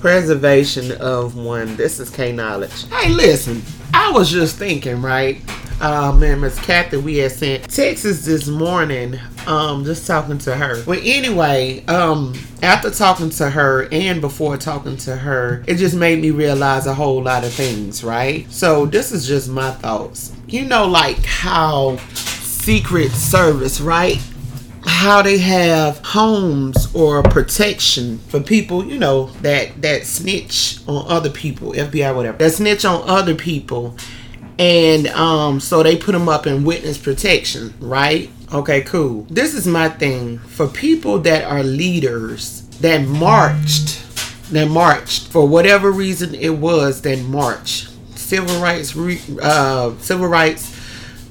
Preservation of one. This is K Knowledge. Hey, listen. I was just thinking, right? Uh, man, Miss Kathy, we had sent Texas this morning. Um, just talking to her. But anyway, um, after talking to her and before talking to her, it just made me realize a whole lot of things, right? So this is just my thoughts. You know, like how Secret Service, right? How they have homes or protection for people, you know, that that snitch on other people, FBI whatever. That snitch on other people. And um so they put them up in witness protection, right? Okay, cool. This is my thing for people that are leaders that marched that marched for whatever reason it was that marched civil rights uh civil rights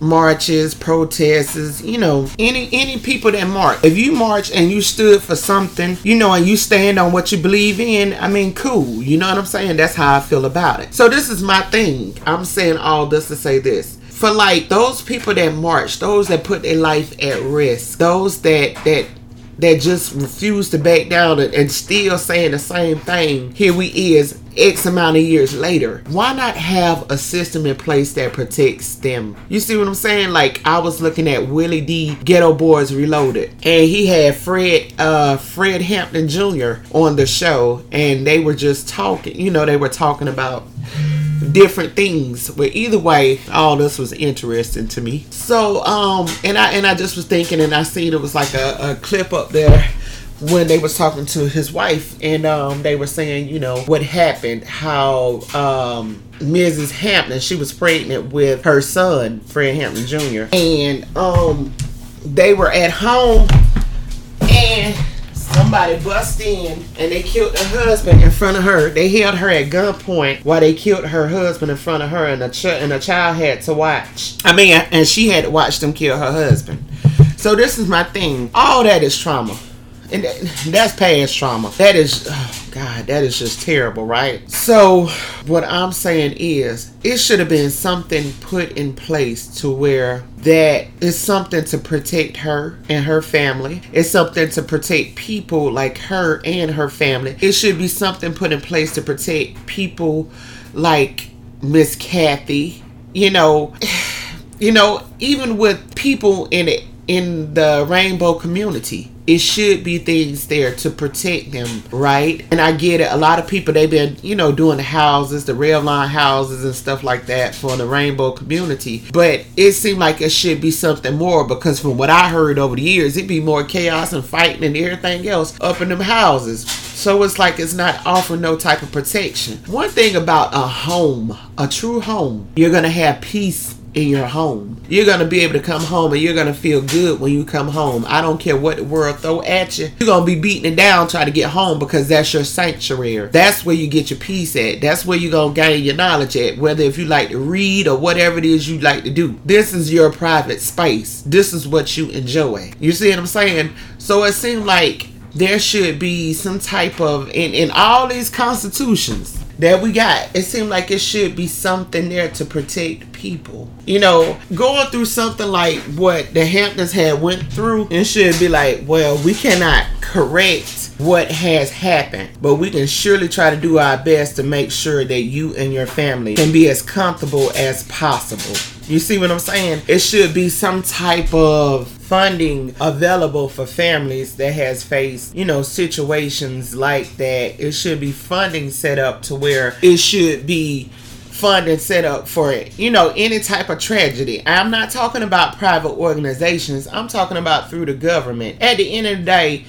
marches, protests, you know, any any people that march. If you march and you stood for something, you know, and you stand on what you believe in, I mean, cool. You know what I'm saying? That's how I feel about it. So this is my thing. I'm saying all this to say this. For like those people that march, those that put their life at risk, those that that that just refuse to back down and, and still saying the same thing. Here we is X amount of years later. Why not have a system in place that protects them? You see what I'm saying? Like I was looking at Willie D. Geto Boys Reloaded, and he had Fred uh, Fred Hampton Jr. on the show, and they were just talking. You know, they were talking about different things. But either way, all this was interesting to me. So, um, and I and I just was thinking, and I seen it was like a, a clip up there when they was talking to his wife, and um, they were saying, you know, what happened, how um, Mrs. Hampton, she was pregnant with her son, Fred Hampton Jr., and um, they were at home, somebody bust in and they killed her husband in front of her. They held her at gunpoint while they killed her husband in front of her, and a, ch- and the child had to watch. I mean, and she had to watch them kill her husband. So this is my thing. All that is trauma and that's past trauma. That is, oh God, that is just terrible, right? So, what I'm saying is, it should have been something put in place to where that is something to protect her and her family. It's something to protect people like her and her family. It should be something put in place to protect people like Miss Kathy. You know, you know, even with people in it in the rainbow community it should be things there to protect them, right? And I get it. A lot of people they've been, you know, doing the houses, the rail line houses and stuff like that for the rainbow community. But it seemed like it should be something more because from what I heard over the years, it'd be more chaos and fighting and everything else up in them houses. So it's like it's not offering no type of protection. One thing about a home, a true home, you're gonna have peace in your home. You're gonna be able to come home and you're gonna feel good when you come home. I don't care what the world throw at you. You're gonna be beating it down trying to get home because that's your sanctuary. That's where you get your peace at. That's where you're gonna gain your knowledge at. Whether if you like to read or whatever it is you like to do. This is your private space. This is what you enjoy. You see what I'm saying? So it seemed like there should be some type of in, in all these constitutions that we got. It seemed like it should be something there to protect people. You know, going through something like what the Hamptons had went through, it should be like, well, we cannot correct what has happened, but we can surely try to do our best to make sure that you and your family can be as comfortable as possible. You see what I'm saying? It should be some type of funding available for families that has faced, you know, situations like that. It should be funding set up to where it should be funding set up for it. You know, any type of tragedy. I'm not talking about private organizations. I'm talking about through the government. At the end of the day,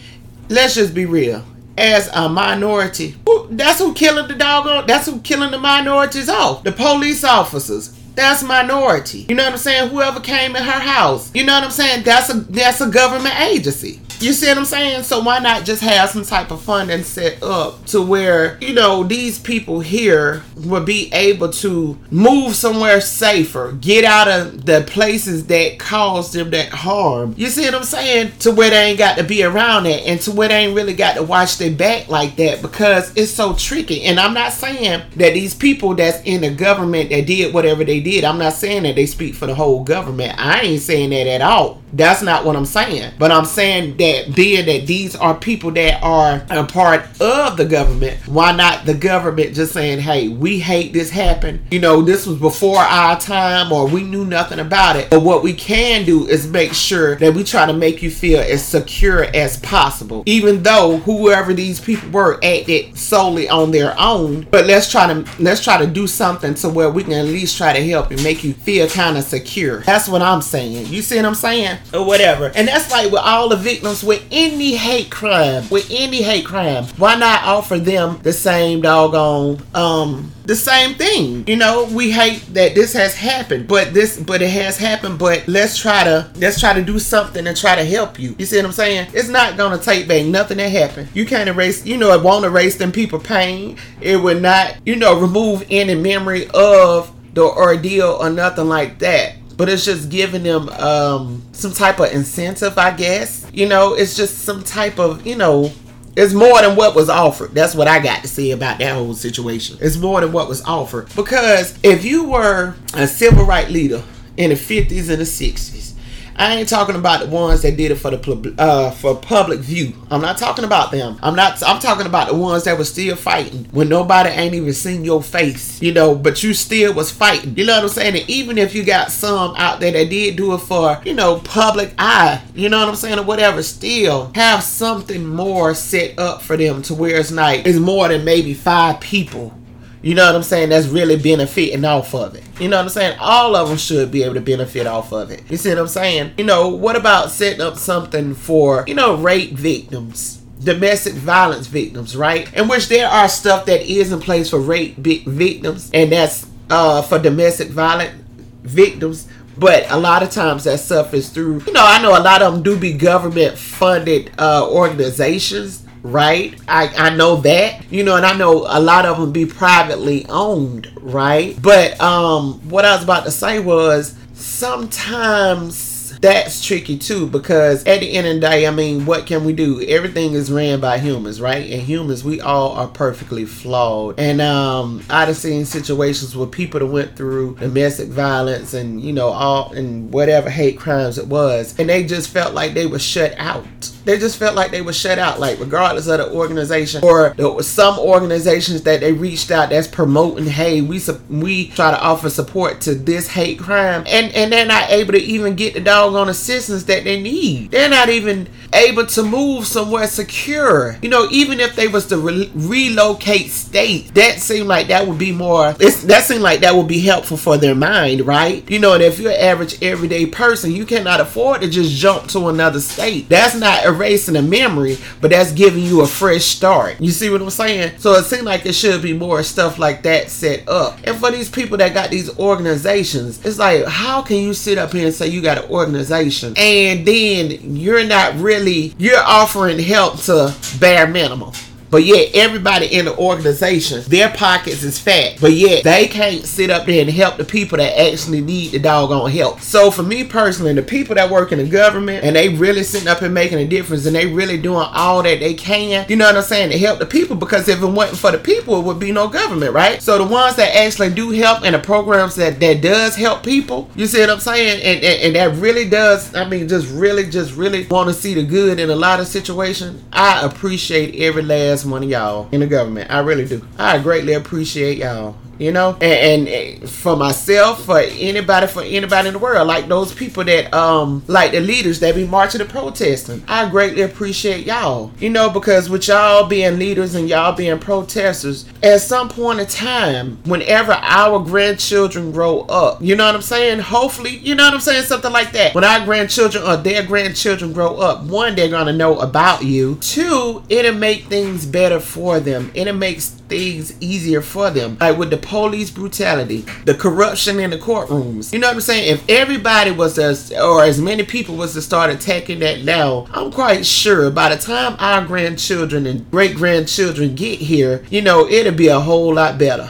let's just be real. As a minority, that's who killing the dog. That's who killing the minorities off. The police officers that's minority. You know what I'm saying? Whoever came in her house. You know what I'm saying? That's a that's a government agency. You see what I'm saying? So why not just have some type of funding set up to where, you know, these people here would be able to move somewhere safer, get out of the places that caused them that harm. You see what I'm saying? To where they ain't got to be around it and to where they ain't really got to watch their back like that because it's so tricky. And I'm not saying that these people that's in the government that did whatever they did, I'm not saying that they speak for the whole government. I ain't saying that at all. That's not what I'm saying. But I'm saying that that being that these are people that are a part of the government, why not the government just saying, hey, we hate this happen. You know, this was before our time or we knew nothing about it. But what we can do is make sure that we try to make you feel as secure as possible. Even though whoever these people were acted solely on their own. But let's try to let's try to do something to where we can at least try to help and make you feel kind of secure. That's what I'm saying. You see what I'm saying? Or whatever. And that's like with all the victims with any hate crime, with any hate crime. Why not offer them the same doggone um the same thing. You know, we hate that this has happened, but this but it has happened, but let's try to let's try to do something and try to help you. You see what I'm saying? It's not gonna take back nothing that happened. You can't erase you know, it won't erase them people pain. It would not, you know, remove any memory of the ordeal or nothing like that but it's just giving them um, some type of incentive, I guess. You know, it's just some type of, you know, it's more than what was offered. That's what I got to say about that whole situation. It's more than what was offered. Because if you were a civil rights leader in the 50s and the 60s, I ain't talking about the ones that did it for the uh, for public view. I'm not talking about them. I'm not. I'm talking about the ones that were still fighting when nobody ain't even seen your face. You know, but you still was fighting. You know what I'm saying? And even if you got some out there that did do it for you know public eye, you know what I'm saying, or whatever, still have something more set up for them to where it's like it's more than maybe five people you know what I'm saying? That's really benefiting off of it. You know what I'm saying? All of them should be able to benefit off of it. You see what I'm saying? You know, what about setting up something for, you know, rape victims? domestic violence victims, right? In which there are stuff that is in place for rape victims, and that's uh, for domestic violence victims. But a lot of times that stuff is through, you know, I know a lot of them do be government funded uh, organizations right? I, I know that, you know, and I know a lot of them be privately owned, right? But um what I was about to say was sometimes that's tricky too because at the end of the day, I mean, what can we do? Everything is ran by humans, right? And humans, we all are perfectly flawed. And um, I've seen situations where people that went through domestic violence and you know all and whatever hate crimes it was, and they just felt like they were shut out they just felt like they were shut out. Like regardless of the organization or there was some organizations that they reached out that's promoting hey we we try to offer support to this hate crime. And and they're not able to even get the doggone assistance that they need. They're not even able to move somewhere secure you know even if they was to re- relocate state that seemed like that would be more that seemed like that would be helpful for their mind right you know and if you're an average everyday person you cannot afford to just jump to another state that's not erasing a memory, but that's giving you a fresh start. You see what I'm saying? So it seemed like it should be more stuff like that set up. And for these people that got these organizations, it's like, how can you sit up here and say you got an organization and then you're not really, you're offering help to bare minimum? But yet everybody in the organization, their pockets is fat. But yet they can't sit up there and help the people that actually need the doggone help. So for me personally, the people that work in the government and they really sitting up and making a difference and they really doing all that they can, you know what I'm saying, to help the people because if it wasn't for the people, it would be no government, right? So the ones that actually do help and the programs that, that does help people, you see what I'm saying? And, and, and that really does, I mean, just really, just really want to see the good in a lot of situations. I appreciate every last of y'all in the government. I really do. I greatly appreciate y'all you know? And, and, for myself for anybody for anybody in the world like those people that um like the leaders that be marching and protesting. I greatly appreciate y'all you know because with y'all being leaders and y'all being protesters at some point in time whenever our grandchildren grow up you know what i'm saying? Hopefully you know what i'm saying? Something like that. When our grandchildren or their grandchildren grow up one they're gonna know about you. Two it'll make things better for them. And it'll make things easier for them like with the police brutality, the corruption in the courtrooms. You know what I'm saying? If everybody was as, or as many people was to start attacking that now, I'm quite sure by the time our grandchildren and great grandchildren get here, you know, it'll be a whole lot better.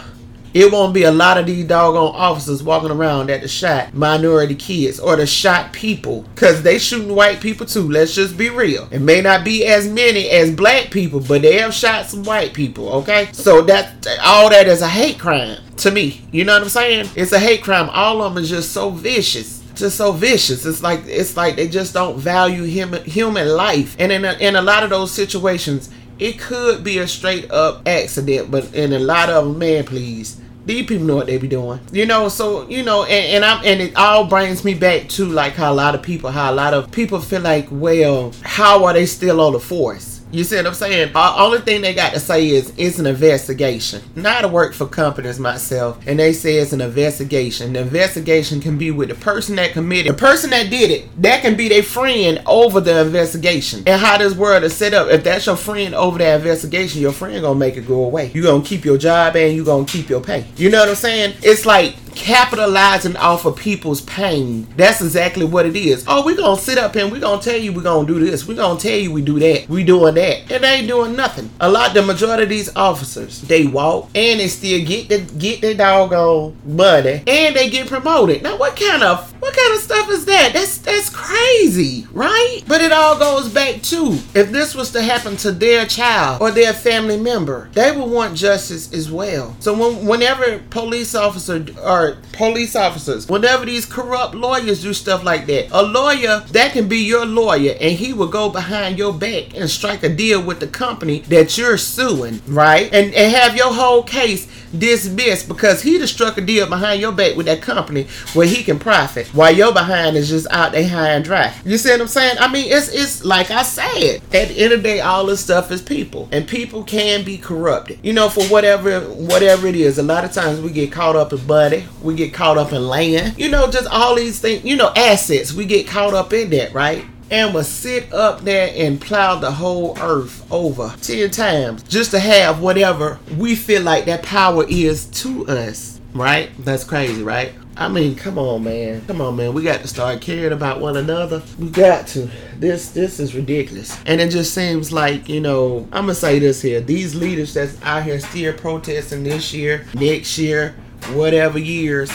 It won't be a lot of these doggone officers walking around that the shot minority kids or the shot people. Cause they shooting white people too. Let's just be real. It may not be as many as black people, but they have shot some white people, okay? So that all that is a hate crime to me. You know what I'm saying? It's a hate crime. All of them is just so vicious just so vicious. It's like it's like they just don't value human human life. And in a, in a lot of those situations, it could be a straight up accident, but in a lot of them, man, please. These people know what they be doing. You know so you know and, and i'm and it all brings me back to like how a lot of people how a lot of people feel like well how are they still on the force you see what I'm saying? The only thing they got to say is it's an investigation. Now I work for companies myself, and they say it's an investigation. The investigation can be with the person that committed, the person that did it. That can be their friend over the investigation. And how this world is set up. If that's your friend over the investigation, your friend gonna make it go away. You gonna keep your job and you gonna keep your pay. You know what I'm saying? It's like capitalizing off of people's pain. That's exactly what it is. Oh, we're gonna sit up and we're gonna tell you we're gonna do this. We're gonna tell you we do that. We doing that. And they ain't doing nothing. A lot, the majority of these officers, they walk and they still get the get their doggone money and they get promoted. Now, what kind of kind of stuff is that? That's that's crazy, right? But it all goes back to if this was to happen to their child or their family member, they would want justice as well. So when, whenever police officer or police officers, whenever these corrupt lawyers do stuff like that, a lawyer that can be your lawyer and he will go behind your back and strike a deal with the company that you're suing, right? And and have your whole case dismissed because he just struck a deal behind your back with that company where he can profit while your behind is just out there high and dry. You see what I'm saying? I mean, it's it's like I said. At the end of the day, all this stuff is people, and people can be corrupted. You know, for whatever whatever it is. A lot of times we get caught up in money, we get caught up in land. You know, just all these things. You know, assets. We get caught up in that, right? and will sit up there and plow the whole earth over 10 times just to have whatever we feel like that power is to us. Right? That's crazy, right? I mean, come on, man. Come on, man. We got to start caring about one another. We got to. This this is ridiculous. And it just seems like, you know, I'm gonna say this here. These leaders that's out here still protesting this year, next year, whatever years,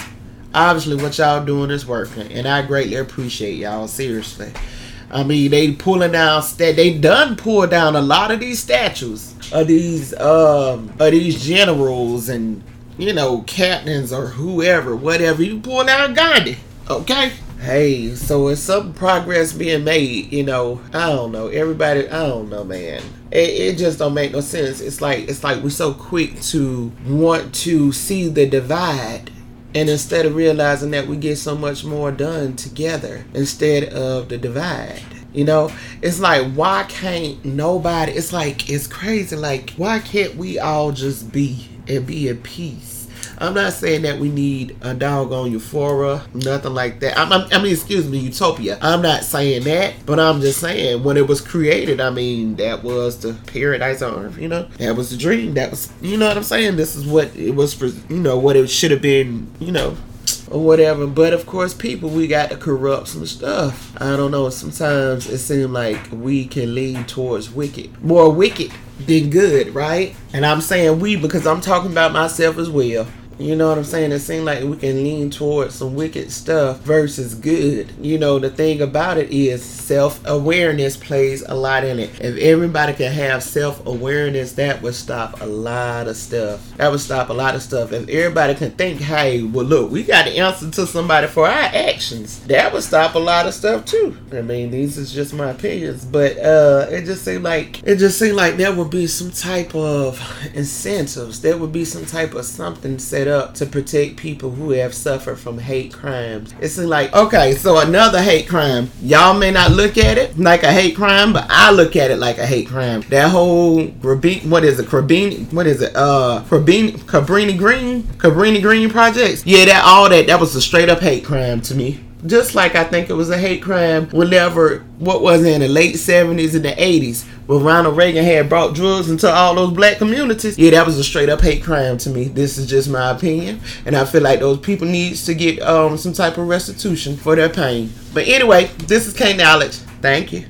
obviously what y'all doing is working. And I greatly appreciate y'all, seriously. I mean, they pulling down stat. They done pull down a lot of these statues of these um of these generals and you know, captains or whoever, whatever, you pull out Gandhi. Okay? Hey, so it's some progress being made, you know. I don't know. Everybody I don't know, man. It, it just don't make no sense. It's like it's like we're so quick to want to see the divide and instead of realizing that we get so much more done together instead of the divide. You know, it's like why can't nobody? It's like it's crazy. Like why can't we all just be and be at peace? I'm not saying that we need a doggone euphoria, nothing like that. I'm, I'm, i mean, excuse me, utopia. I'm not saying that, but I'm just saying when it was created, I mean, that was the paradise on earth, you know? That was the dream. That was, you know what I'm saying? This is what it was for, you know, what it should have been, you know, or whatever. But of course, people, we got to corrupt some stuff. I don't know. Sometimes it seems like we can lean towards wicked, more wicked than good, right? And I'm saying we because I'm talking about myself as well. You know what I'm saying? It seems like we can lean towards some wicked stuff versus good. You know, the thing about it is self awareness plays a lot in it. If everybody can have self awareness, that would stop a lot of stuff. That would stop a lot of stuff. If everybody can think, hey, well, look, we got to answer to somebody for our actions, that would stop a lot of stuff too. I mean, these is just my opinions, but uh, it just seemed like it just seemed like there would be some type of incentives. There would be some type of something set set up to protect people who have suffered from hate crimes. It's like, okay, so another hate crime. Y'all may not look at it like a hate crime, but I look at it like a hate crime. That whole Rabin, what is it, Cabrini, what is it, uh, Cabrini, Cabrini Green, Cabrini Green projects. Yeah, that all that, that was a straight up hate crime to me just like I think it was a hate crime whenever, what was in the late 70s and the 80s, when Ronald Reagan had brought drugs into all those black communities. Yeah, that was a straight up hate crime to me. This is just my opinion. And I feel like those people needs to get um, some type of restitution for their pain. But anyway, this is K Knowledge. Thank you.